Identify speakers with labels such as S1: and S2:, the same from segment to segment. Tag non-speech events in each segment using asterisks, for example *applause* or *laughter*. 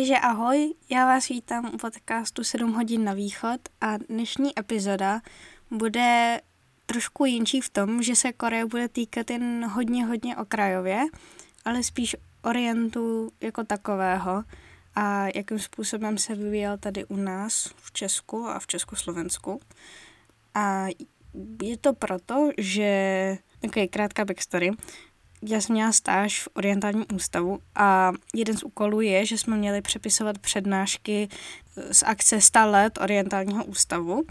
S1: Takže ahoj, já vás vítám u podcastu 7 hodin na východ a dnešní epizoda bude trošku jinčí v tom, že se Korea bude týkat jen hodně, hodně okrajově, ale spíš orientu jako takového a jakým způsobem se vyvíjel tady u nás v Česku a v Československu. A je to proto, že, okay, krátká backstory, já jsem měla stáž v orientálním ústavu a jeden z úkolů je, že jsme měli přepisovat přednášky z akce 100 let orientálního ústavu.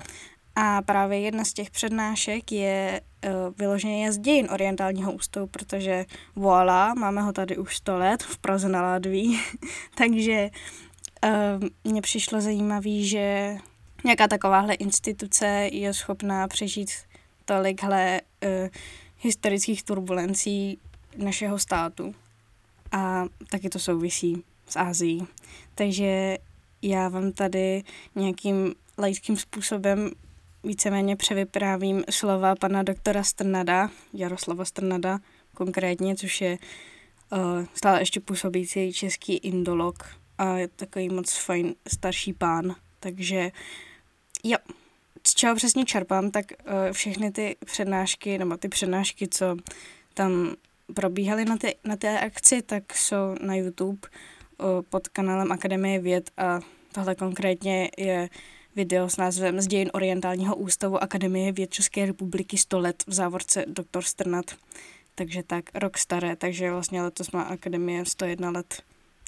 S1: A právě jedna z těch přednášek je uh, vyloženě z dějin orientálního ústavu, protože voilà, máme ho tady už 100 let v Praze na Ládví, *laughs* takže uh, mně přišlo zajímavé, že nějaká takováhle instituce je schopná přežít tolikhle uh, historických turbulencí našeho státu. A taky to souvisí s Ázií. Takže já vám tady nějakým laickým způsobem víceméně převyprávím slova pana doktora Strnada, Jaroslava Strnada konkrétně, což je uh, stále ještě působící český indolog a je takový moc fajn starší pán. Takže jo, z čeho přesně čerpám, tak uh, všechny ty přednášky, nebo ty přednášky, co tam probíhaly na té, na té akci, tak jsou na YouTube pod kanálem Akademie věd a tohle konkrétně je video s názvem Z dějin orientálního ústavu Akademie věd České republiky 100 let v závorce doktor Strnat. Takže tak, rok staré, takže vlastně letos má Akademie 101 let,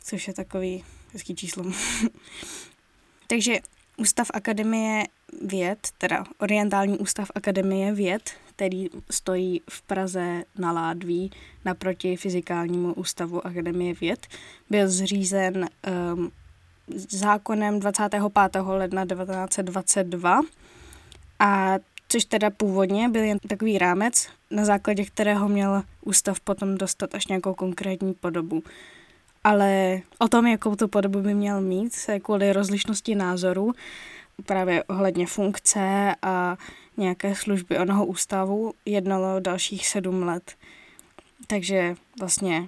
S1: což je takový hezký číslo. *laughs* takže Ústav Akademie věd, teda Orientální ústav Akademie věd, který stojí v Praze na Ládví naproti Fyzikálnímu ústavu Akademie věd, byl zřízen um, zákonem 25. ledna 1922 a což teda původně byl jen takový rámec, na základě kterého měl ústav potom dostat až nějakou konkrétní podobu. Ale o tom, jakou tu podobu by měl mít, se kvůli rozlišnosti názorů, právě ohledně funkce a nějaké služby onoho ústavu, jednalo dalších sedm let. Takže vlastně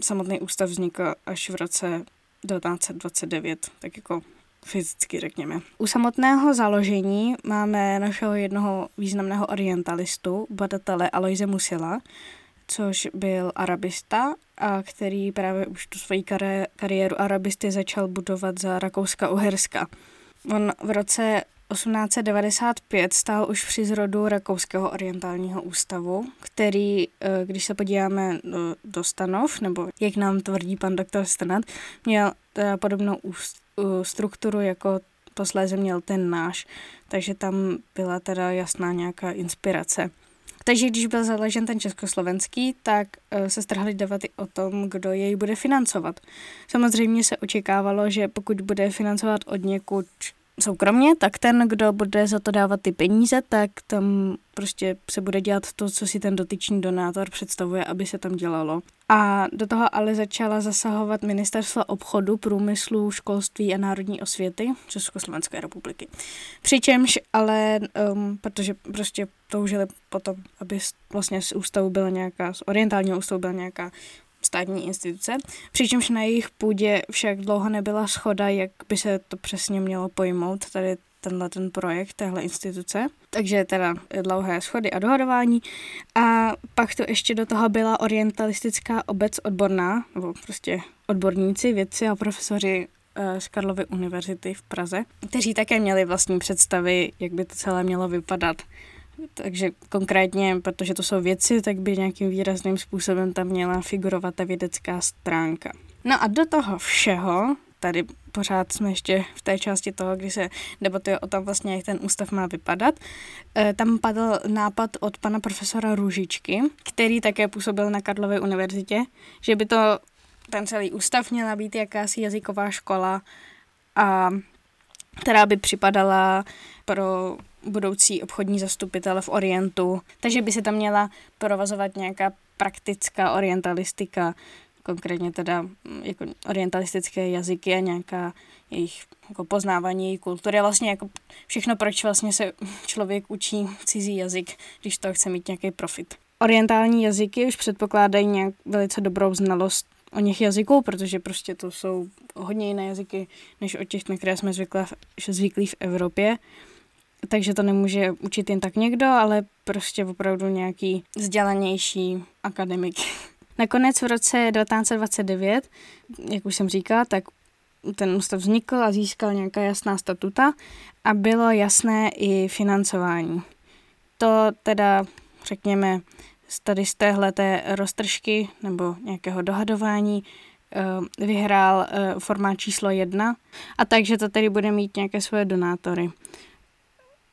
S1: samotný ústav vznikl až v roce 1929, tak jako fyzicky řekněme. U samotného založení máme našeho jednoho významného orientalistu, badatele Aloise Musila, což byl arabista, a který právě už tu svoji kari- kariéru arabisty začal budovat za Rakouska-Uherska. On v roce 1895 stál už při zrodu Rakouského orientálního ústavu, který, eh, když se podíváme do, do stanov, nebo jak nám tvrdí pan doktor Stanat, měl teda podobnou strukturu, jako posléze měl ten náš, takže tam byla teda jasná nějaká inspirace. Takže když byl založen ten československý, tak uh, se strhly debaty o tom, kdo jej bude financovat. Samozřejmě se očekávalo, že pokud bude financovat od někud soukromně, tak ten, kdo bude za to dávat ty peníze, tak tam prostě se bude dělat to, co si ten dotyčný donátor představuje, aby se tam dělalo. A do toho ale začala zasahovat ministerstva obchodu, průmyslu, školství a národní osvěty Československé republiky. Přičemž ale, um, protože prostě toužili potom, aby vlastně z ústavu byla nějaká, z orientálního ústavu byla nějaká státní instituce, přičemž na jejich půdě však dlouho nebyla schoda, jak by se to přesně mělo pojmout, tady tenhle ten projekt téhle instituce. Takže teda dlouhé schody a dohodování. A pak to ještě do toho byla orientalistická obec odborná, nebo prostě odborníci, vědci a profesoři eh, z Karlovy univerzity v Praze, kteří také měli vlastní představy, jak by to celé mělo vypadat. Takže konkrétně, protože to jsou věci, tak by nějakým výrazným způsobem tam měla figurovat ta vědecká stránka. No a do toho všeho, tady pořád jsme ještě v té části toho, kdy se debatuje o tom vlastně, jak ten ústav má vypadat. E, tam padl nápad od pana profesora Růžičky, který také působil na Karlově univerzitě, že by to ten celý ústav měla být jakási jazyková škola, a která by připadala pro budoucí obchodní zastupitele v Orientu, takže by se tam měla provazovat nějaká praktická orientalistika, konkrétně teda mm, jako orientalistické jazyky a nějaká jejich jako poznávání její kultury a vlastně jako všechno, proč vlastně se člověk učí cizí jazyk, když to chce mít nějaký profit. Orientální jazyky už předpokládají nějak velice dobrou znalost o něch jazyků, protože prostě to jsou hodně jiné jazyky, než o těch, na které jsme zvyklí v Evropě. Takže to nemůže učit jen tak někdo, ale prostě opravdu nějaký vzdělanější akademik. *laughs* Nakonec v roce 1929, jak už jsem říkala, tak ten ústav vznikl a získal nějaká jasná statuta a bylo jasné i financování. To teda, řekněme, tady z téhle té roztržky nebo nějakého dohadování eh, vyhrál eh, formát číslo jedna a takže to tedy bude mít nějaké svoje donátory.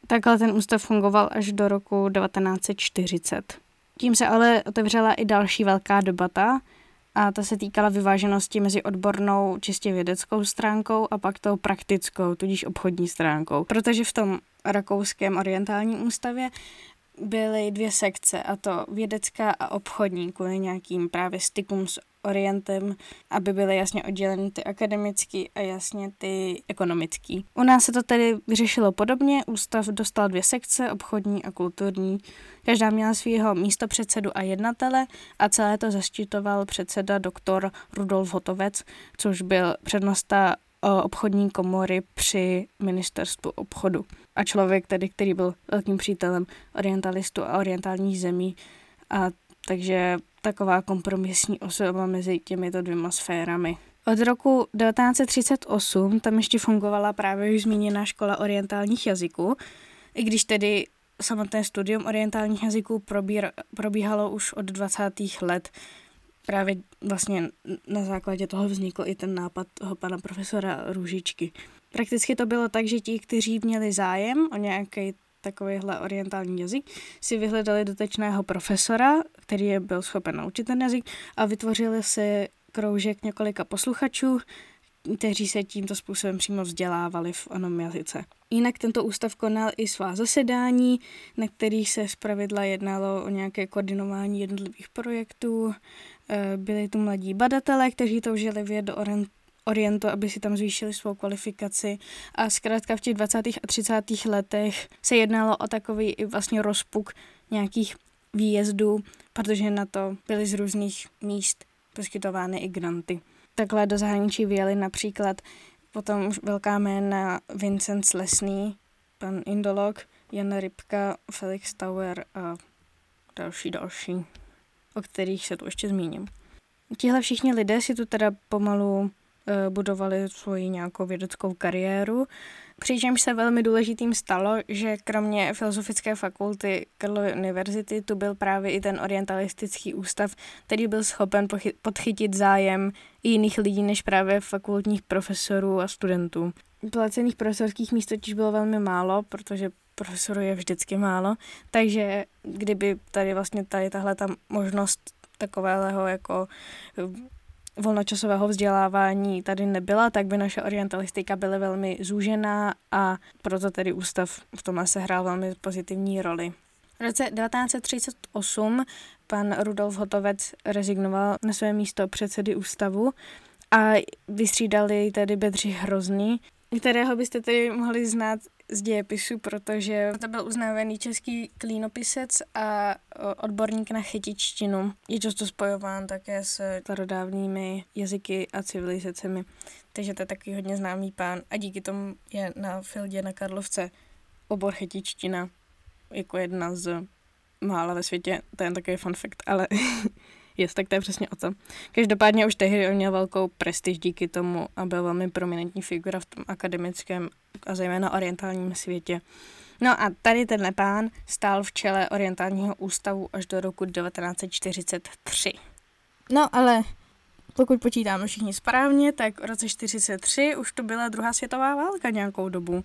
S1: Takhle ten ústav fungoval až do roku 1940. Tím se ale otevřela i další velká debata, a ta se týkala vyváženosti mezi odbornou, čistě vědeckou stránkou a pak tou praktickou, tudíž obchodní stránkou. Protože v tom rakouském orientálním ústavě byly dvě sekce, a to vědecká a obchodní, kvůli nějakým právě stykům s orientem, aby byly jasně odděleny ty akademický a jasně ty ekonomický. U nás se to tedy vyřešilo podobně, ústav dostal dvě sekce, obchodní a kulturní. Každá měla svého místopředsedu a jednatele a celé to zaštitoval předseda doktor Rudolf Hotovec, což byl přednosta obchodní komory při ministerstvu obchodu. A člověk tedy, který byl velkým přítelem orientalistů a orientálních zemí. A takže taková kompromisní osoba mezi těmito dvěma sférami. Od roku 1938 tam ještě fungovala právě už zmíněná škola orientálních jazyků, i když tedy samotné studium orientálních jazyků probír, probíhalo už od 20. let. Právě vlastně na základě toho vznikl i ten nápad toho pana profesora Růžičky. Prakticky to bylo tak, že ti, kteří měli zájem o nějaký takovýhle orientální jazyk, si vyhledali dotečného profesora, který je byl schopen naučit ten jazyk a vytvořili si kroužek několika posluchačů, kteří se tímto způsobem přímo vzdělávali v onom jazyce. Jinak tento ústav konal i svá zasedání, na kterých se zpravidla jednalo o nějaké koordinování jednotlivých projektů. Eh, byli tu mladí badatelé, kteří toužili vědět do Orientu, aby si tam zvýšili svou kvalifikaci a zkrátka v těch 20. a 30. letech se jednalo o takový i vlastně rozpuk nějakých výjezdů, protože na to byly z různých míst poskytovány i granty. Takhle do zahraničí vyjeli například potom už velká jména Vincent Lesný, pan Indolog, Jan Rybka, Felix Tower a další další, o kterých se tu ještě zmíním. Tihle všichni lidé si tu teda pomalu Eh, budovali svoji nějakou vědeckou kariéru. Přičemž se velmi důležitým stalo, že kromě Filozofické fakulty Karlovy univerzity tu byl právě i ten orientalistický ústav, který byl schopen podchytit zájem i jiných lidí než právě fakultních profesorů a studentů. Placených profesorských míst totiž bylo velmi málo, protože profesorů je vždycky málo, takže kdyby tady vlastně tady tahle ta možnost takového jako volnočasového vzdělávání tady nebyla, tak by naše orientalistika byla velmi zúžená a proto tedy ústav v tomhle se hrál velmi pozitivní roli. V roce 1938 pan Rudolf Hotovec rezignoval na své místo předsedy ústavu a vystřídali tedy Bedřich Hrozný, kterého byste tedy mohli znát z dějepisu, protože to byl uznávaný český klínopisec a odborník na chytičtinu. Je často spojován také s starodávnými jazyky a civilizacemi. Takže to je takový hodně známý pán a díky tomu je na Fildě na Karlovce obor chytičtina jako jedna z mála ve světě. To je takový fun fact, ale *laughs* Jest, tak to je přesně o to. Každopádně už tehdy on měl velkou prestiž díky tomu a byl velmi prominentní figura v tom akademickém a zejména orientálním světě. No a tady tenhle pán stál v čele orientálního ústavu až do roku 1943. No ale pokud počítáme všichni správně, tak v roce 1943 už to byla druhá světová válka nějakou dobu.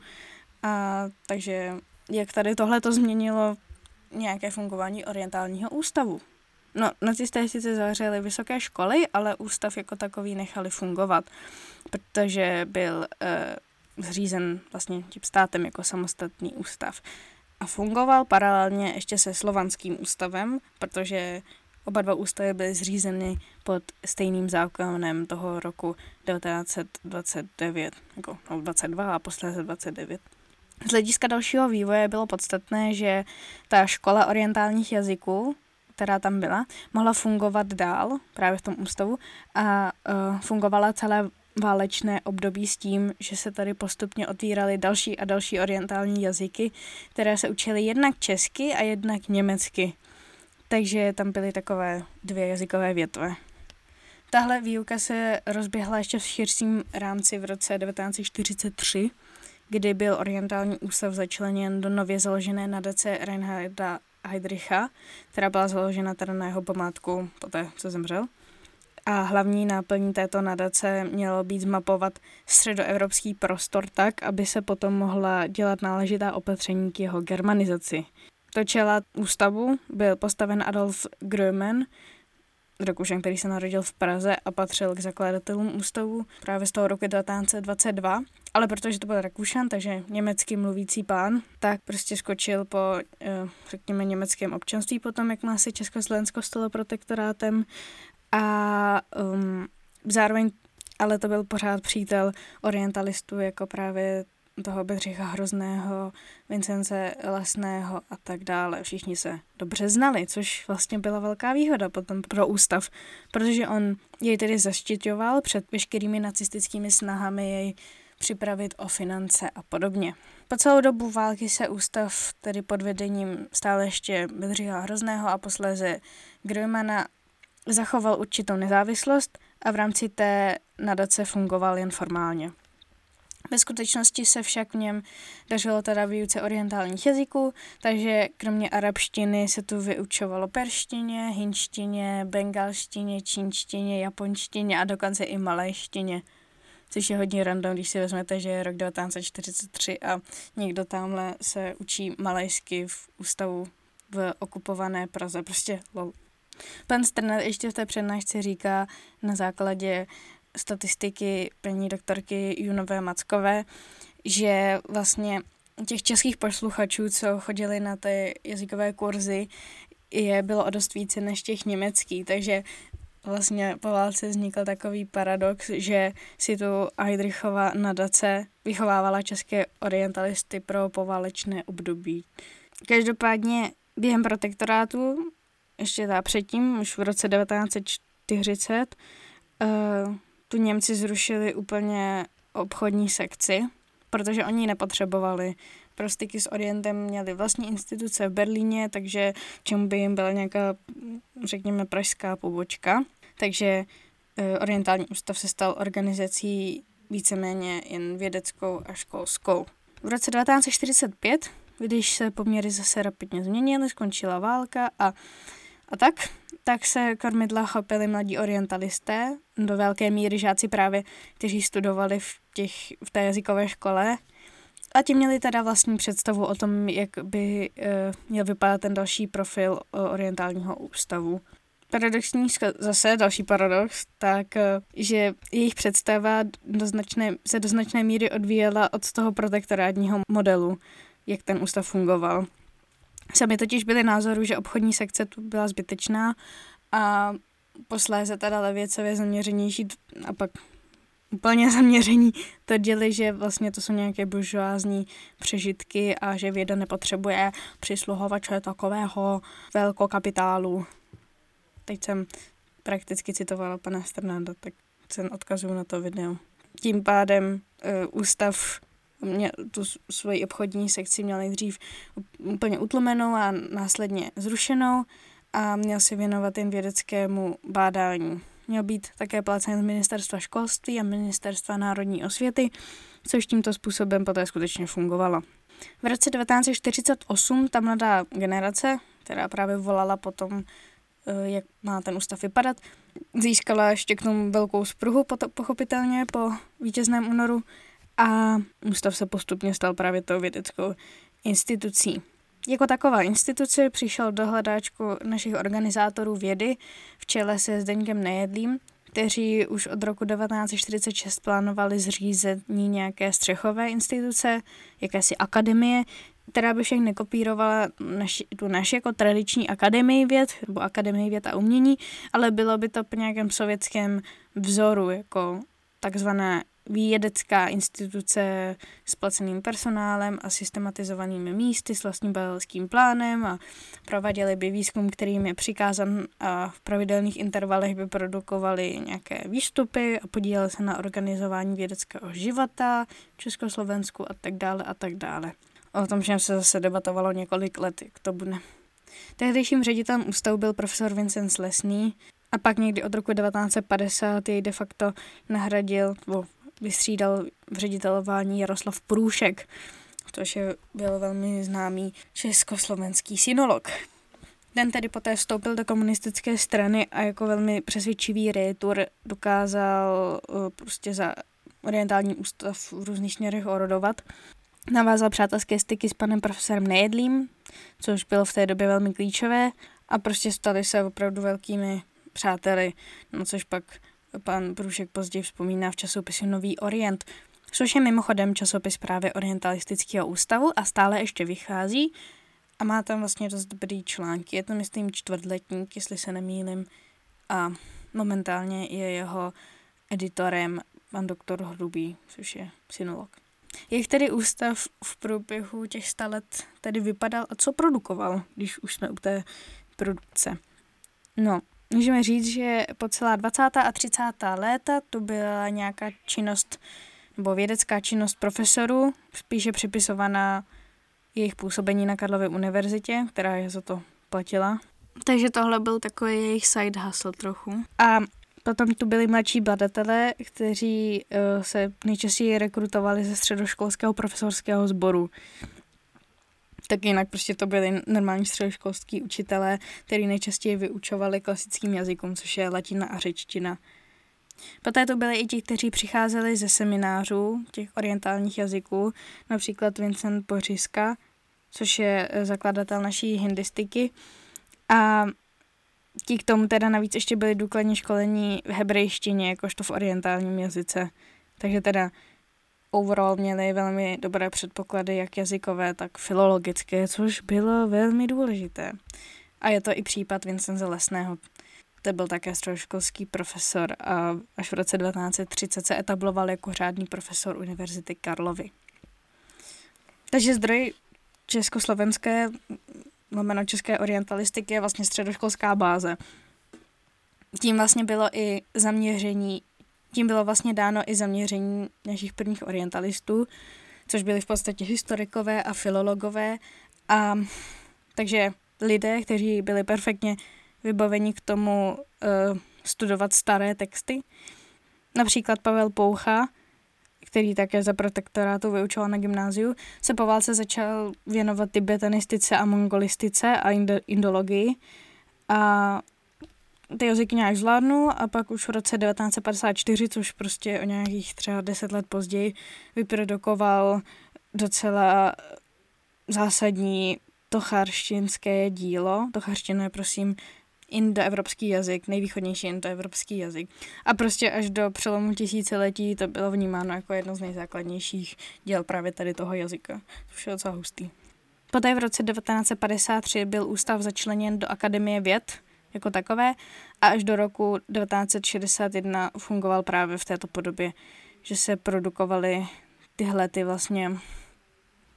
S1: A takže jak tady tohle to změnilo nějaké fungování orientálního ústavu? No, nacisté sice zavřeli vysoké školy, ale ústav jako takový nechali fungovat, protože byl e, zřízen vlastně tím státem jako samostatný ústav. A fungoval paralelně ještě se slovanským ústavem, protože oba dva ústavy byly zřízeny pod stejným zákonem toho roku 1929, jako no, 22 a posledně 29. Z hlediska dalšího vývoje bylo podstatné, že ta škola orientálních jazyků která tam byla, mohla fungovat dál právě v tom ústavu a uh, fungovala celé válečné období s tím, že se tady postupně otvíraly další a další orientální jazyky, které se učily jednak česky a jednak německy. Takže tam byly takové dvě jazykové větve. Tahle výuka se rozběhla ještě v širším rámci v roce 1943, kdy byl orientální ústav začleněn do nově založené nadace Reinharda Heydricha, která byla založena teda na jeho památku poté, co zemřel. A hlavní náplní této nadace mělo být zmapovat středoevropský prostor tak, aby se potom mohla dělat náležitá opatření k jeho germanizaci. Do čela ústavu byl postaven Adolf Grömen, Rakušan, který se narodil v Praze a patřil k zakladatelům ústavu právě z toho roku 1922. Ale protože to byl Rakušan, takže německy mluvící pán, tak prostě skočil po, eh, řekněme, německém občanství potom, jak má se Československo stalo protektorátem a um, zároveň ale to byl pořád přítel orientalistů, jako právě toho Bedřicha Hrozného, Vincence Lesného a tak dále. Všichni se dobře znali, což vlastně byla velká výhoda potom pro ústav, protože on jej tedy zaštiťoval před veškerými nacistickými snahami jej připravit o finance a podobně. Po celou dobu války se ústav tedy pod vedením stále ještě Bedřicha Hrozného a posléze Grömana zachoval určitou nezávislost a v rámci té nadace fungoval jen formálně. Ve skutečnosti se však v něm dařilo teda výuce orientálních jazyků, takže kromě arabštiny se tu vyučovalo perštině, hinštině, bengalštině, čínštině, japonštině a dokonce i malajštině. Což je hodně random, když si vezmete, že je rok 1943 a někdo tamhle se učí malajsky v ústavu v okupované Praze. Prostě lol. Pan Strnad ještě v té přednášce říká na základě statistiky paní doktorky Junové Mackové, že vlastně těch českých posluchačů, co chodili na ty jazykové kurzy, je bylo o dost více než těch německých, takže vlastně po válce vznikl takový paradox, že si tu Heidrichova nadace vychovávala české orientalisty pro poválečné období. Každopádně během protektorátu, ještě ta předtím, už v roce 1940, uh, tu Němci zrušili úplně obchodní sekci, protože oni ji nepotřebovali. Pro styky s Orientem měli vlastní instituce v Berlíně, takže čemu by jim byla nějaká, řekněme, pražská pobočka. Takže uh, Orientální ústav se stal organizací víceméně jen vědeckou a školskou. V roce 1945, když se poměry zase rapidně změnily, skončila válka a, a tak, tak se kormidla chopili mladí orientalisté, do velké míry žáci právě, kteří studovali v, těch, v té jazykové škole. A ti měli teda vlastní představu o tom, jak by uh, měl vypadat ten další profil uh, orientálního ústavu. Paradoxní, zase další paradox, tak, uh, že jejich představa do značné, se do značné míry odvíjela od toho protektorátního modelu, jak ten ústav fungoval. Sami totiž byli názoru, že obchodní sekce tu byla zbytečná a posléze teda levěcově zaměřenější a pak úplně *laughs* zaměření tvrdili, že vlastně to jsou nějaké buržoázní přežitky a že věda nepotřebuje přisluhovače takového velkokapitálu. Teď jsem prakticky citovala pana Strnada, tak jsem odkazuju na to video. Tím pádem uh, ústav mě, tu svoji obchodní sekci měl nejdřív úplně utlumenou a následně zrušenou a měl se věnovat jen vědeckému bádání. Měl být také placen z ministerstva školství a ministerstva národní osvěty, což tímto způsobem poté skutečně fungovalo. V roce 1948 ta mladá generace, která právě volala potom, jak má ten ústav vypadat, získala ještě k tomu velkou spruhu, pochopitelně po vítězném únoru a ústav se postupně stal právě tou vědeckou institucí. Jako taková instituce přišel do hledáčku našich organizátorů vědy v čele se Zdeňkem Nejedlým, kteří už od roku 1946 plánovali zřízení nějaké střechové instituce, jakési akademie, která by však nekopírovala naši, tu naši jako tradiční akademii věd, nebo akademii věd a umění, ale bylo by to po nějakém sovětském vzoru, jako takzvané vědecká instituce s placeným personálem a systematizovanými místy s vlastním badatelským plánem a prováděli by výzkum, který jim je přikázan a v pravidelných intervalech by produkovali nějaké výstupy a podíleli se na organizování vědeckého života v Československu a tak dále a tak dále. O tom, že se zase debatovalo několik let, jak to bude. Tehdejším ředitelem ústavu byl profesor Vincent Lesný a pak někdy od roku 1950 jej de facto nahradil, nebo vystřídal v ředitelování Jaroslav Průšek, což je, byl velmi známý československý synolog. Ten tedy poté vstoupil do komunistické strany a jako velmi přesvědčivý rétor dokázal uh, prostě za orientální ústav v různých směrech orodovat. Navázal přátelské styky s panem profesorem Nejedlým, což bylo v té době velmi klíčové a prostě stali se opravdu velkými přáteli, no což pak pan Průšek později vzpomíná v časopisu Nový Orient, což je mimochodem časopis právě Orientalistického ústavu a stále ještě vychází a má tam vlastně dost dobrý články. Je to, myslím, čtvrtletník, jestli se nemýlim, a momentálně je jeho editorem pan doktor Hrubý, což je synolog. Jak tedy ústav v průběhu těch sta let tedy vypadal a co produkoval, když už jsme u té produkce? No, můžeme říct, že po celá 20. a 30. léta to byla nějaká činnost nebo vědecká činnost profesorů, spíše připisovaná jejich působení na Karlově univerzitě, která je za to platila. Takže tohle byl takový jejich side hustle trochu. A potom tu byli mladší badatelé, kteří uh, se nejčastěji rekrutovali ze středoškolského profesorského sboru tak jinak prostě to byli normální středoškolský učitelé, kteří nejčastěji vyučovali klasickým jazykům, což je latina a řečtina. Poté to byli i ti, kteří přicházeli ze seminářů těch orientálních jazyků, například Vincent Pořiska, což je eh, zakladatel naší hindistiky. A ti k tomu teda navíc ještě byli důkladně školení v hebrejštině, jakožto v orientálním jazyce. Takže teda overall měli velmi dobré předpoklady, jak jazykové, tak filologické, což bylo velmi důležité. A je to i případ Vincenze Lesného. To byl také středoškolský profesor a až v roce 1930 se etabloval jako řádný profesor Univerzity Karlovy. Takže zdroj československé, lomeno české orientalistiky je vlastně středoškolská báze. Tím vlastně bylo i zaměření tím bylo vlastně dáno i zaměření našich prvních orientalistů, což byli v podstatě historikové a filologové. A takže lidé, kteří byli perfektně vybaveni k tomu uh, studovat staré texty. Například Pavel Poucha, který také za protektorátu vyučoval na gymnáziu, se po válce začal věnovat tibetanistice a mongolistice a indologii. A ty jazyky nějak zvládnu a pak už v roce 1954, což prostě o nějakých třeba deset let později, vyprodukoval docela zásadní tocharštinské dílo. Tocharština je prosím indoevropský jazyk, nejvýchodnější indoevropský jazyk. A prostě až do přelomu tisíciletí to bylo vnímáno jako jedno z nejzákladnějších děl právě tady toho jazyka, což je docela hustý. Poté v roce 1953 byl ústav začleněn do Akademie věd, jako takové a až do roku 1961 fungoval právě v této podobě, že se produkovaly tyhle ty vlastně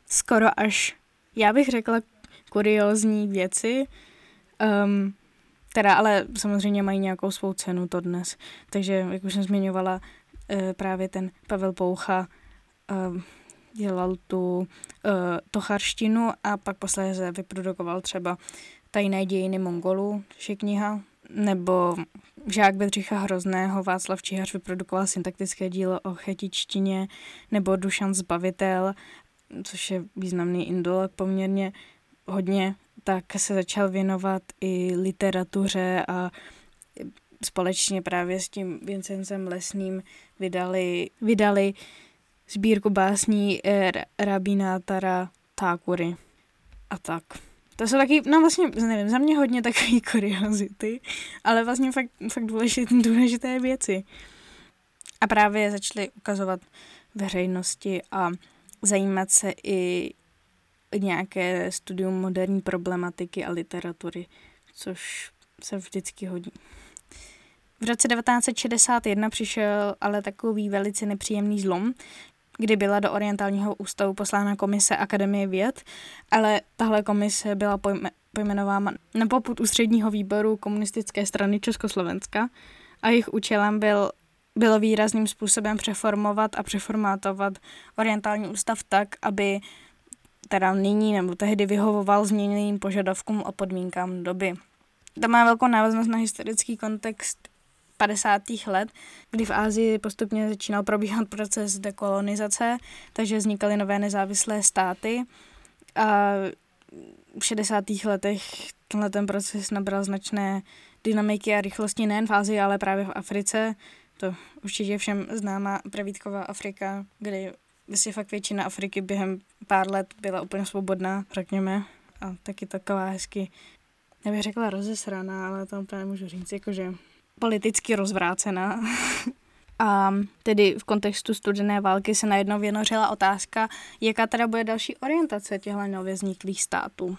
S1: skoro až, já bych řekla, kuriózní věci, um, teda ale samozřejmě mají nějakou svou cenu to dnes. Takže, jak už jsem zmiňovala, uh, právě ten Pavel Poucha uh, dělal tu uh, tocharštinu a pak posléze vyprodukoval třeba Tajné dějiny Mongolů, což je kniha, nebo Žák Bedřicha Hrozného, Václav Čihař vyprodukoval syntaktické dílo o chetičtině, nebo Dušan Zbavitel, což je významný indolog poměrně hodně, tak se začal věnovat i literatuře a společně právě s tím Vincencem Lesným vydali, vydali sbírku básní Rabina Tara Tákury a tak. To jsou taky, no vlastně, nevím, za mě hodně takové *laughs* kuriozity, ale vlastně fakt, fakt důležité, důležité věci. A právě začaly ukazovat veřejnosti a zajímat se i nějaké studium moderní problematiky a literatury, což se vždycky hodí. V roce 1961 přišel ale takový velice nepříjemný zlom, kdy byla do orientálního ústavu poslána komise Akademie věd, ale tahle komise byla pojme, pojmenována na poput ústředního výboru komunistické strany Československa a jejich účelem byl bylo výrazným způsobem přeformovat a přeformátovat orientální ústav tak, aby teda nyní nebo tehdy vyhovoval změněným požadavkům a podmínkám doby. To má velkou návaznost na historický kontext 50. let, kdy v Ázii postupně začínal probíhat proces dekolonizace, takže vznikaly nové nezávislé státy a v 60. letech tenhle ten proces nabral značné dynamiky a rychlosti nejen v Ázii, ale právě v Africe. To určitě všem známá pravítková Afrika, kde si fakt většina Afriky během pár let byla úplně svobodná, řekněme. A taky taková hezky, nebych řekla rozesraná, ale to úplně nemůžu říct, jakože politicky rozvrácená. *laughs* A tedy v kontextu studené války se najednou vynořila otázka, jaká teda bude další orientace těchto nově vzniklých států.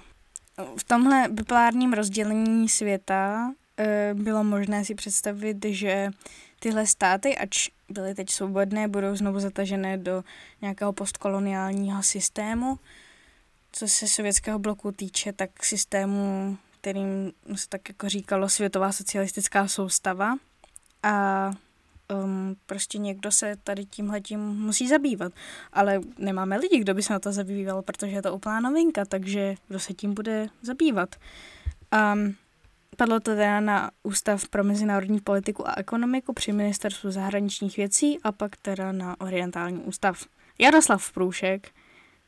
S1: V tomhle bipolárním rozdělení světa e, bylo možné si představit, že tyhle státy, ač byly teď svobodné, budou znovu zatažené do nějakého postkoloniálního systému. Co se sovětského bloku týče, tak systému kterým se tak jako říkalo světová socialistická soustava a um, prostě někdo se tady tímhletím musí zabývat. Ale nemáme lidi, kdo by se na to zabýval, protože je to úplná novinka, takže kdo se tím bude zabývat. Um, padlo to teda na Ústav pro mezinárodní politiku a ekonomiku při ministerstvu zahraničních věcí a pak teda na Orientální ústav. Jaroslav Průšek,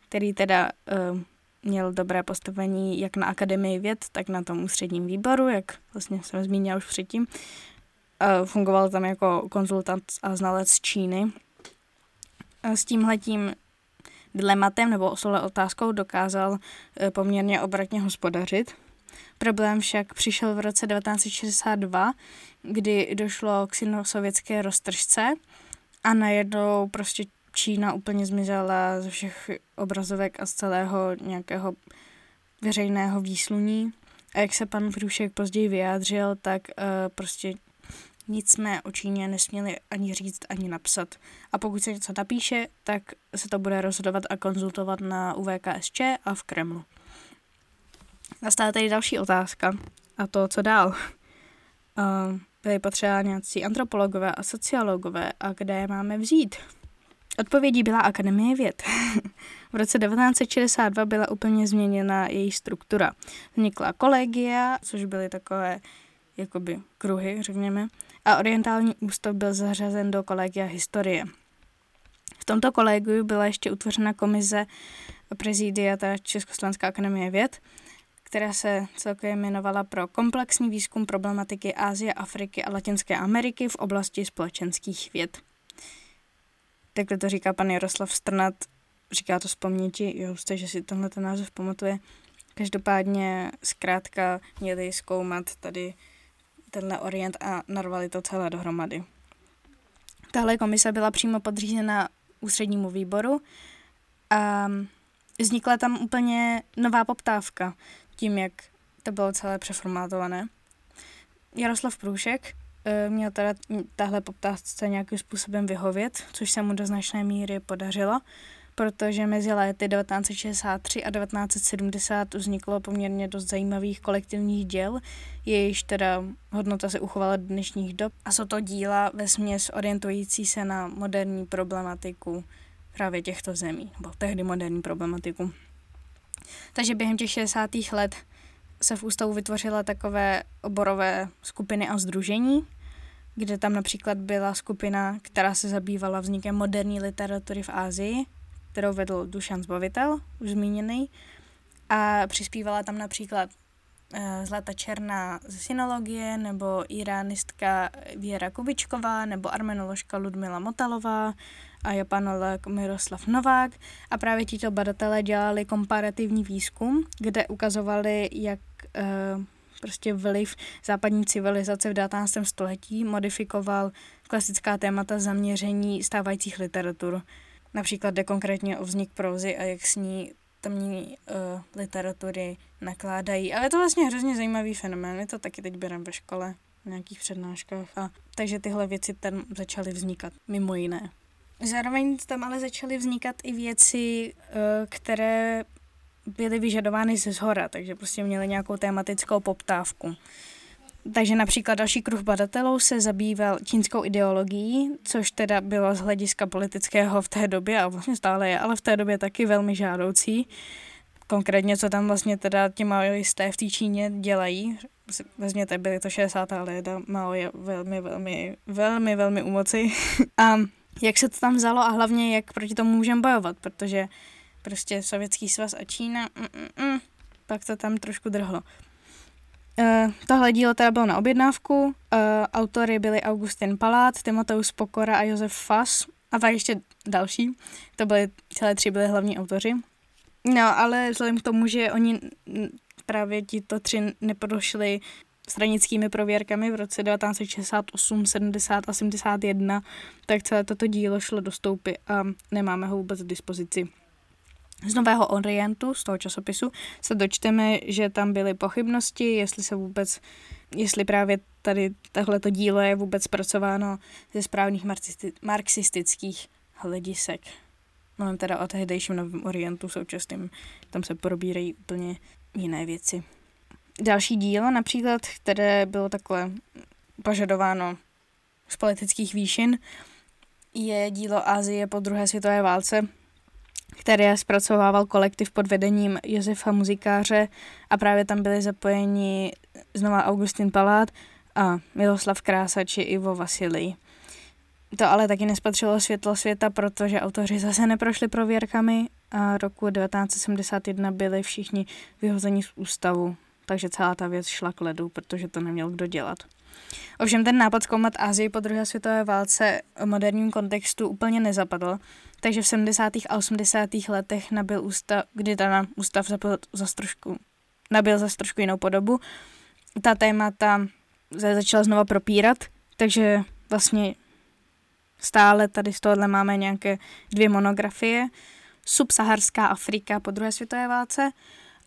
S1: který teda um, měl dobré postavení jak na Akademii věd, tak na tom ústředním výboru, jak vlastně jsem zmínila už předtím. Fungoval tam jako konzultant a znalec Číny. S tímhletím dilematem nebo osolé otázkou dokázal e, poměrně obratně hospodařit. Problém však přišel v roce 1962, kdy došlo k sovětské roztržce a najednou prostě Čína úplně zmizela ze všech obrazovek a z celého nějakého veřejného výsluní. A jak se pan Průšek později vyjádřil, tak uh, prostě nic jsme o Číně nesměli ani říct, ani napsat. A pokud se něco napíše, tak se to bude rozhodovat a konzultovat na UVKSČ a v Kremlu. Nastává tady další otázka. A to, co dál? Uh, byly potřeba nějací antropologové a sociologové a kde je máme vzít? Odpovědí byla Akademie věd. *laughs* v roce 1962 byla úplně změněna její struktura. Vznikla kolegia, což byly takové jakoby kruhy, řekněme, a orientální ústav byl zařazen do kolegia historie. V tomto kolegiu byla ještě utvořena komise prezidia Československá akademie věd, která se celkově jmenovala pro komplexní výzkum problematiky Ázie, Afriky a Latinské Ameriky v oblasti společenských věd takhle to říká pan Jaroslav Strnat, říká to z paměti, jo, jste, že si tenhle ten název pamatuje. Každopádně zkrátka měli zkoumat tady tenhle orient a narvali to celé dohromady. Tahle komise byla přímo podřízena ústřednímu výboru a vznikla tam úplně nová poptávka tím, jak to bylo celé přeformátované. Jaroslav Průšek Eh, měl teda tahle poptávce nějakým způsobem vyhovět, což se mu do značné míry podařilo, protože mezi léty 1963 a 1970 vzniklo poměrně dost zajímavých kolektivních děl, jejichž teda hodnota se uchovala do dnešních dob a jsou to díla ve směs orientující se na moderní problematiku právě těchto zemí, nebo tehdy moderní problematiku. Takže během těch 60. let se v ústavu vytvořila takové oborové skupiny a združení, kde tam například byla skupina, která se zabývala vznikem moderní literatury v Ázii, kterou vedl Dušan Zbavitel, už zmíněný, a přispívala tam například Zlata Černá ze synologie, nebo iránistka Věra Kubičková, nebo armenoložka Ludmila Motalová, a japanolog Miroslav Novák a právě tito badatelé dělali komparativní výzkum, kde ukazovali, jak e, prostě vliv západní civilizace v 19. století modifikoval klasická témata zaměření stávajících literatur. Například jde konkrétně o vznik prózy a jak s ní tamní uh, literatury nakládají. Ale je to vlastně hrozně zajímavý fenomén, my to taky teď bereme ve škole. na nějakých přednáškách. A, takže tyhle věci tam začaly vznikat, mimo jiné. Zároveň tam ale začaly vznikat i věci, eh, které byly vyžadovány ze zhora, takže prostě měly nějakou tematickou poptávku. Takže například další kruh badatelů se zabýval čínskou ideologií, což teda bylo z hlediska politického v té době, a vlastně stále je, ale v té době taky velmi žádoucí. Konkrétně, co tam vlastně teda ti maoisté v té Číně dělají. Vezměte, byly to 60. léta, Mao je velmi, velmi, velmi, velmi u moci. *laughs* a jak se to tam vzalo a hlavně jak proti tomu můžeme bojovat, protože prostě Sovětský svaz a Čína, mm, mm, mm, pak to tam trošku drhlo. Uh, tohle dílo teda bylo na objednávku, uh, autory byli Augustin Palát, Timoteus Pokora a Josef Fass a pak ještě další, to byly, celé tři byly hlavní autoři. No, ale vzhledem k tomu, že oni právě tito tři neprošli stranickými prověrkami v roce 1968, 70 a 71, tak celé toto dílo šlo do stoupy a nemáme ho vůbec k dispozici. Z Nového Orientu, z toho časopisu, se dočteme, že tam byly pochybnosti, jestli se vůbec, jestli právě tady tohleto dílo je vůbec zpracováno ze správných marxistických hledisek. Mluvím teda o tehdejším Novém Orientu současným, tam se probírají úplně jiné věci. Další dílo například, které bylo takhle požadováno z politických výšin, je dílo Asie po druhé světové válce, které zpracovával kolektiv pod vedením Josefa Muzikáře a právě tam byli zapojeni znova Augustin Palát a Miloslav Krása či Ivo Vasilij. To ale taky nespatřilo světlo světa, protože autoři zase neprošli prověrkami a roku 1971 byli všichni vyhozeni z ústavu, takže celá ta věc šla k ledu, protože to neměl kdo dělat. Ovšem ten nápad zkoumat Asii po druhé světové válce v moderním kontextu úplně nezapadl, takže v 70. a 80. letech nabil ústav, kdy ta ústav zabil za trošku, nabil za trošku jinou podobu. Ta témata začala znova propírat, takže vlastně stále tady z tohohle máme nějaké dvě monografie. Subsaharská Afrika po druhé světové válce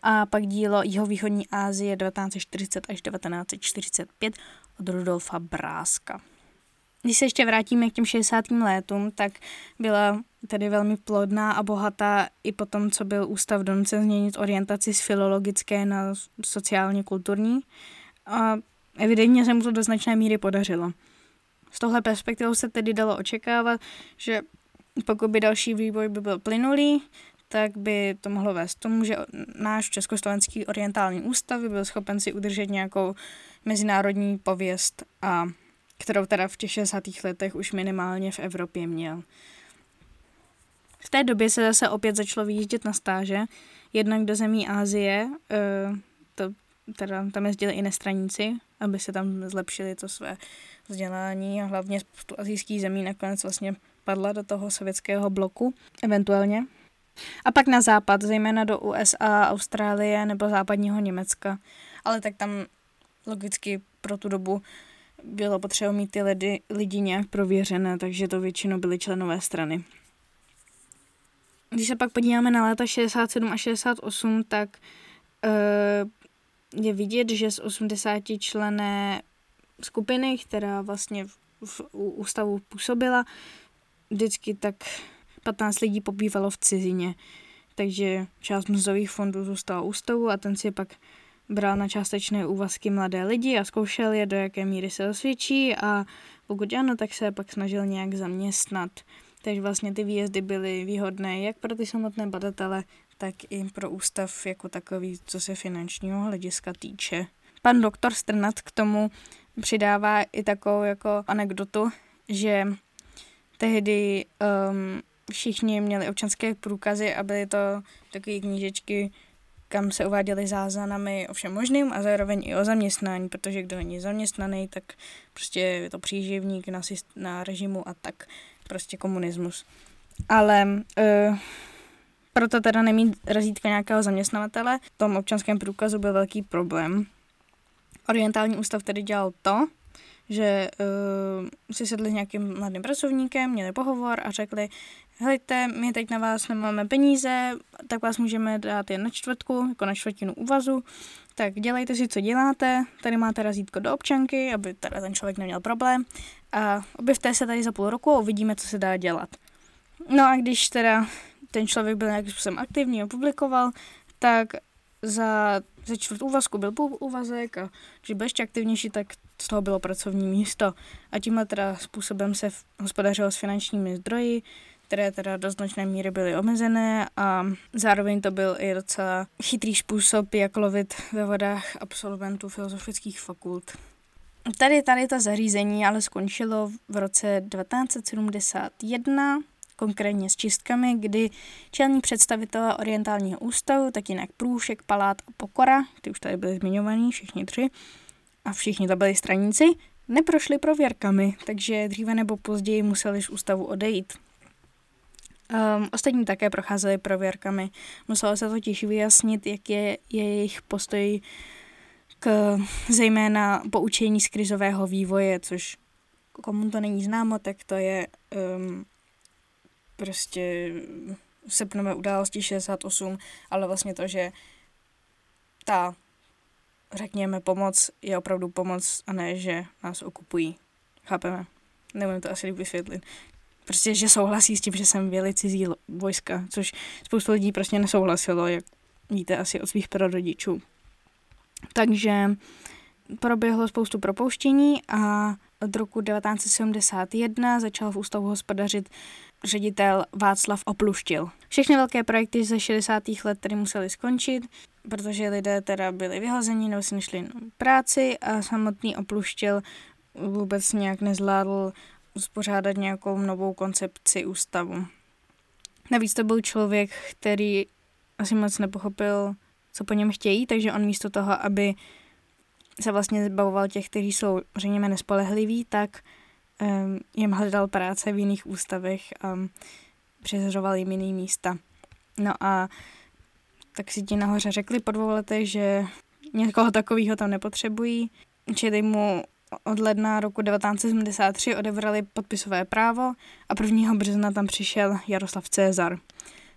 S1: a pak dílo Jihovýchodní Asie 1940 až 1945 od Rudolfa Bráska. Když se ještě vrátíme k těm 60. letům, tak byla tedy velmi plodná a bohatá i po tom, co byl ústav donucen změnit orientaci z filologické na sociálně kulturní. A evidentně se mu to do značné míry podařilo. Z tohle perspektivou se tedy dalo očekávat, že pokud by další vývoj by byl plynulý, tak by to mohlo vést tomu, že náš Československý orientální ústav by byl schopen si udržet nějakou mezinárodní pověst, a, kterou teda v těch 60. letech už minimálně v Evropě měl. V té době se zase opět začalo vyjíždět na stáže, jednak do zemí Ázie, e, to teda tam jezdili i nestraníci, aby se tam zlepšili to své vzdělání a hlavně spoustu azijských zemí nakonec vlastně padla do toho sovětského bloku, eventuálně. A pak na západ, zejména do USA, Austrálie nebo západního Německa. Ale tak tam logicky pro tu dobu bylo potřeba mít ty lidi, lidi nějak prověřené, takže to většinou byly členové strany. Když se pak podíváme na léta 67 a 68, tak uh, je vidět, že z 80 člené skupiny, která vlastně v, v ústavu působila, vždycky tak 15 lidí pobývalo v cizině. Takže část mzdových fondů zůstala ústavu a ten si pak bral na částečné úvazky mladé lidi a zkoušel je, do jaké míry se osvědčí a pokud ano, tak se pak snažil nějak zaměstnat. Takže vlastně ty výjezdy byly výhodné jak pro ty samotné badatele, tak i pro ústav jako takový, co se finančního hlediska týče. Pan doktor Strnat k tomu přidává i takovou jako anekdotu, že tehdy um, všichni měli občanské průkazy a byly to takové knížečky, kam se uváděly záznamy o všem možným a zároveň i o zaměstnání, protože kdo není zaměstnaný, tak prostě je to příživník na, na režimu a tak prostě komunismus. Ale uh, proto teda nemít razítka nějakého zaměstnavatele, v tom občanském průkazu byl velký problém. Orientální ústav tedy dělal to, že uh, si sedli s nějakým mladým pracovníkem, měli pohovor a řekli, hejte, my teď na vás nemáme peníze, tak vás můžeme dát jen na čtvrtku, jako na čtvrtinu úvazu, tak dělejte si, co děláte, tady máte razítko do občanky, aby teda ten člověk neměl problém a objevte se tady za půl roku a uvidíme, co se dá dělat. No a když teda ten člověk byl nějakým způsobem aktivní a publikoval, tak za, za čtvrt úvazku byl půl úvazek a když byl ještě aktivnější, tak z toho bylo pracovní místo. A tímhle teda způsobem se hospodařilo s finančními zdroji, které teda do značné míry byly omezené a zároveň to byl i docela chytrý způsob, jak lovit ve vodách absolventů filozofických fakult. Tady, tady to zařízení ale skončilo v roce 1971, konkrétně s čistkami, kdy čelní představitelé orientálního ústavu, tak jinak Průšek, Palát a Pokora, ty už tady byly zmiňovaný, všichni tři, a všichni to byli straníci, neprošli prověrkami, takže dříve nebo později museli z ústavu odejít. Um, ostatní také procházeli prověrkami. Muselo se totiž vyjasnit, jak je, je jejich postoj k zejména poučení z krizového vývoje, což komu to není známo, tak to je um, prostě srpnové události 68, ale vlastně to, že ta, řekněme, pomoc je opravdu pomoc a ne, že nás okupují. Chápeme? Nemůžu to asi vysvětlit. Prostě, že souhlasí s tím, že jsem věli cizí vojska, což spoustu lidí prostě nesouhlasilo, jak víte asi od svých prarodičů. Takže proběhlo spoustu propouštění a od roku 1971 začal v ústavu hospodařit ředitel Václav Opluštil. Všechny velké projekty ze 60. let tedy museli skončit, protože lidé teda byli vyhozeni nebo si nešli práci a samotný Opluštil vůbec nějak nezvládl uspořádat nějakou novou koncepci ústavu. Navíc to byl člověk, který asi moc nepochopil, co po něm chtějí, takže on místo toho, aby se vlastně zbavoval těch, kteří jsou, řekněme, nespolehliví, tak um, jim hledal práce v jiných ústavech a přeřoval jim jiný místa. No a tak si ti nahoře řekli po dvou letech, že někoho takového tam nepotřebují, čili mu od ledna roku 1973 odebrali podpisové právo a 1. března tam přišel Jaroslav Cezar.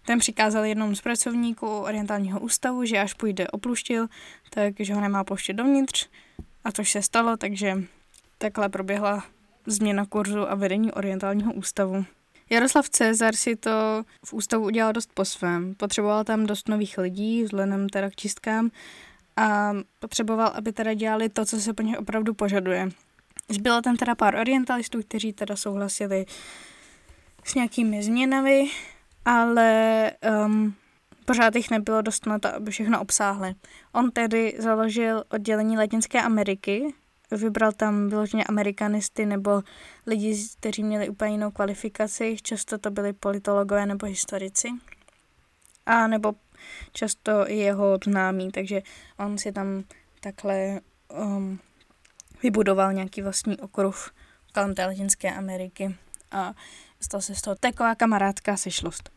S1: Ten přikázal jednomu z pracovníků orientálního ústavu, že až půjde opluštil, takže ho nemá pouštět dovnitř. A to se stalo, takže takhle proběhla změna kurzu a vedení orientálního ústavu. Jaroslav Cezar si to v ústavu udělal dost po svém. Potřeboval tam dost nových lidí, vzhledem teda k čistkám, a potřeboval, aby teda dělali to, co se po něch opravdu požaduje. Zbylo tam teda pár orientalistů, kteří teda souhlasili s nějakými změnami, ale um, pořád jich nebylo dost na to, aby všechno obsáhli. On tedy založil oddělení Latinské Ameriky, vybral tam vyloženě amerikanisty nebo lidi, kteří měli úplně jinou kvalifikaci, často to byli politologové nebo historici, a nebo často i jeho známý, takže on si tam takhle um, vybudoval nějaký vlastní okruh kolem té Latinské Ameriky a stal se z toho taková kamarádská sešlost.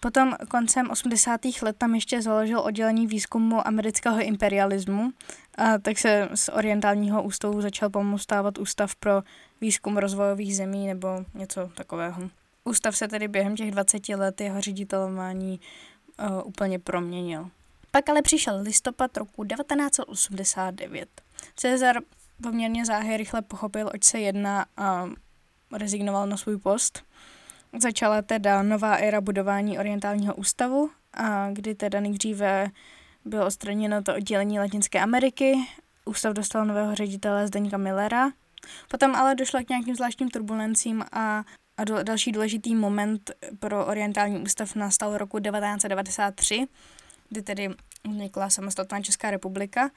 S1: Potom koncem 80. let tam ještě založil oddělení výzkumu amerického imperialismu, a tak se z orientálního ústavu začal pomůstávat ústav pro výzkum rozvojových zemí nebo něco takového. Ústav se tedy během těch 20 let jeho ředitelování uh, úplně proměnil. Pak ale přišel listopad roku 1989. Cezar poměrně záhy rychle pochopil, oč se jedná a rezignoval na svůj post. Začala teda nová éra budování orientálního ústavu, a kdy teda nejdříve bylo odstraněno to oddělení Latinské Ameriky, ústav dostal nového ředitele Zdeňka Millera, potom ale došlo k nějakým zvláštním turbulencím a a do, další důležitý moment pro orientální ústav nastal roku 1993, kdy tedy vznikla samostatná Česká republika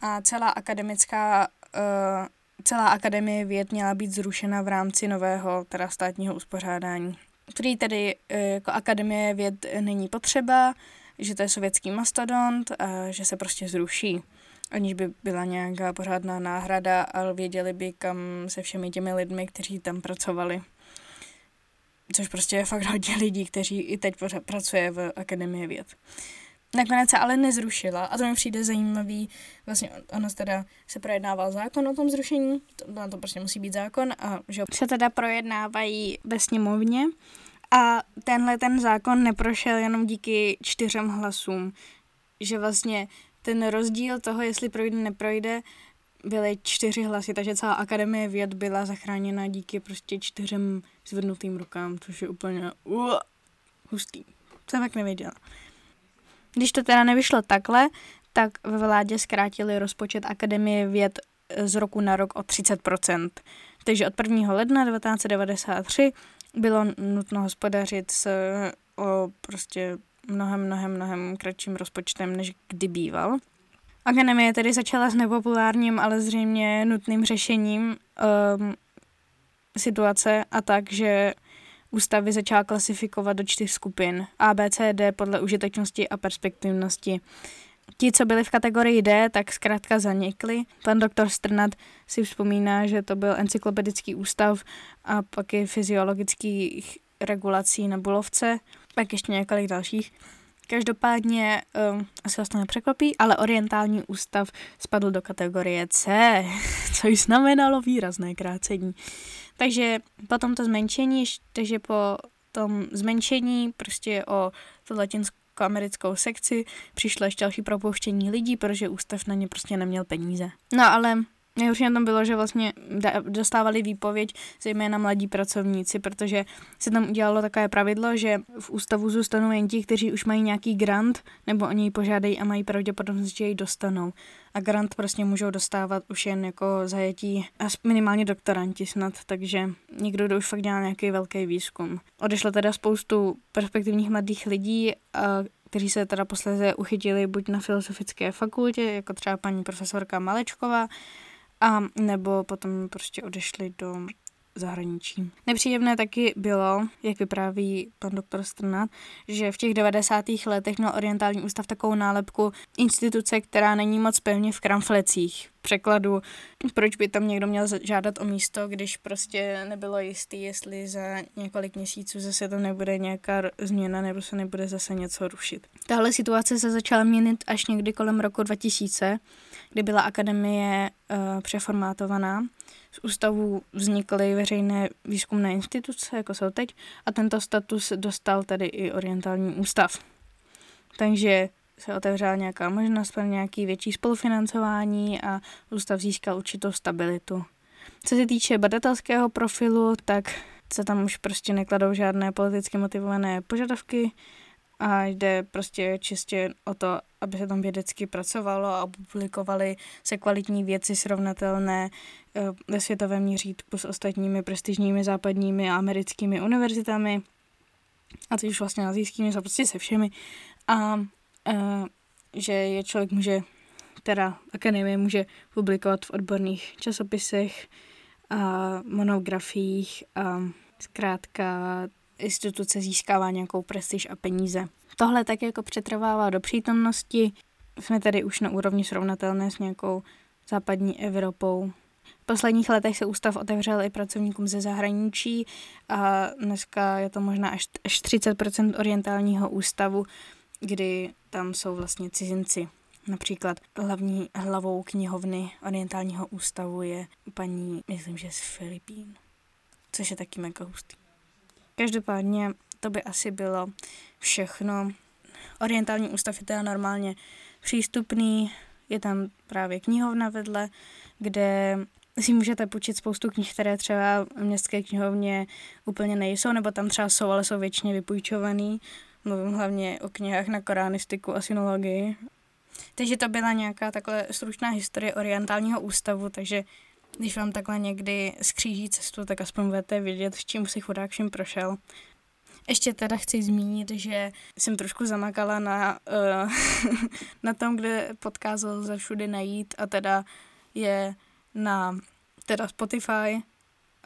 S1: a celá akademická uh, celá akademie věd měla být zrušena v rámci nového teda státního uspořádání, který tedy uh, jako akademie věd není potřeba, že to je sovětský mastodont a že se prostě zruší aniž by byla nějaká pořádná náhrada, ale věděli by, kam se všemi těmi lidmi, kteří tam pracovali což prostě je fakt hodně lidí, kteří i teď pracuje v Akademii věd. Nakonec se ale nezrušila a to mi přijde zajímavý, vlastně ono teda se projednával zákon o tom zrušení, to, na to prostě musí být zákon a že se teda projednávají ve sněmovně a tenhle ten zákon neprošel jenom díky čtyřem hlasům, že vlastně ten rozdíl toho, jestli projde, neprojde, byly čtyři hlasy, takže celá akademie věd byla zachráněna díky prostě čtyřem zvednutým rukám, což je úplně uh, hustý. Jsem tak nevěděla. Když to teda nevyšlo takhle, tak ve vládě zkrátili rozpočet Akademie věd z roku na rok o 30%. Takže od 1. ledna 1993 bylo nutno hospodařit s o prostě mnohem, mnohem, mnohem kratším rozpočtem, než kdy býval. Akademie tedy začala s nepopulárním, ale zřejmě nutným řešením um, situace a tak, že ústavy začala klasifikovat do čtyř skupin A, B, C, D podle užitečnosti a perspektivnosti. Ti, co byli v kategorii D, tak zkrátka zanikli. Pan doktor Strnad si vzpomíná, že to byl encyklopedický ústav a pak je fyziologických regulací na Bulovce, pak ještě několik dalších. Každopádně, um, asi vás to nepřekvapí, ale orientální ústav spadl do kategorie C, *laughs* což znamenalo výrazné krácení. Takže po tomto zmenšení, takže po tom zmenšení prostě o tu latinsko-americkou sekci přišlo ještě další propouštění lidí, protože ústav na ně prostě neměl peníze. No ale Nejhorší na tom bylo, že vlastně dostávali výpověď zejména mladí pracovníci, protože se tam udělalo takové pravidlo, že v ústavu zůstanou jen ti, kteří už mají nějaký grant, nebo oni ji požádají a mají pravděpodobnost, že ji dostanou. A grant prostě můžou dostávat už jen jako zajetí a minimálně doktoranti snad, takže někdo, kdo už fakt dělá nějaký velký výzkum. Odešlo teda spoustu perspektivních mladých lidí, kteří se teda posléze uchytili buď na filozofické fakultě, jako třeba paní profesorka Malečková, a nebo potom prostě odešli do zahraničí. Nepříjemné taky bylo, jak vypráví pan doktor Strnat, že v těch 90. letech měl orientální ústav takovou nálepku instituce, která není moc pevně v kramflecích. Překladu, proč by tam někdo měl žádat o místo, když prostě nebylo jistý, jestli za několik měsíců zase to nebude nějaká změna nebo se nebude zase něco rušit. Tahle situace se začala měnit až někdy kolem roku 2000, kdy byla akademie uh, přeformátovaná. Z ústavu vznikly veřejné výzkumné instituce, jako jsou teď, a tento status dostal tedy i orientální ústav. Takže se otevřela nějaká možnost pro nějaký větší spolufinancování a ústav získal určitou stabilitu. Co se týče badatelského profilu, tak se tam už prostě nekladou žádné politicky motivované požadavky, a jde prostě čistě o to, aby se tam vědecky pracovalo a publikovaly se kvalitní věci srovnatelné eh, ve světovém měřítku s ostatními prestižními západními a americkými univerzitami a teď už vlastně azijskými, prostě se všemi a, eh, že je člověk může, teda akademie může publikovat v odborných časopisech a monografiích a zkrátka instituce získává nějakou prestiž a peníze. Tohle tak jako přetrvává do přítomnosti. Jsme tedy už na úrovni srovnatelné s nějakou západní Evropou. V posledních letech se ústav otevřel i pracovníkům ze zahraničí a dneska je to možná až, až 30% orientálního ústavu, kdy tam jsou vlastně cizinci. Například hlavní hlavou knihovny orientálního ústavu je paní, myslím, že z Filipín, což je taky mega hustý. Každopádně to by asi bylo všechno. Orientální ústav je teda normálně přístupný, je tam právě knihovna vedle, kde si můžete půjčit spoustu knih, které třeba v městské knihovně úplně nejsou, nebo tam třeba jsou, ale jsou většině vypůjčovaný. Mluvím hlavně o knihách na koránistiku a synologii. Takže to byla nějaká takhle stručná historie orientálního ústavu, takže když vám takhle někdy skříží cestu, tak aspoň budete vědět, s čím si chudák všem prošel. Ještě teda chci zmínit, že jsem trošku zamakala na, uh, *laughs* na tom, kde podcast za všude najít a teda je na teda Spotify,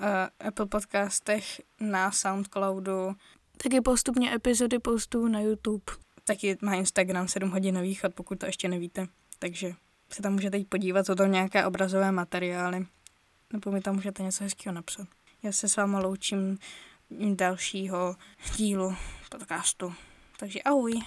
S1: uh, Apple podcastech, na Soundcloudu, taky postupně epizody postů na YouTube. Taky má Instagram 7 hodin na východ, pokud to ještě nevíte. Takže se tam můžete jít podívat, jsou tam nějaké obrazové materiály nebo mi tam můžete něco hezkého napsat. Já se s váma loučím dalšího dílu podcastu. Takže ahoj.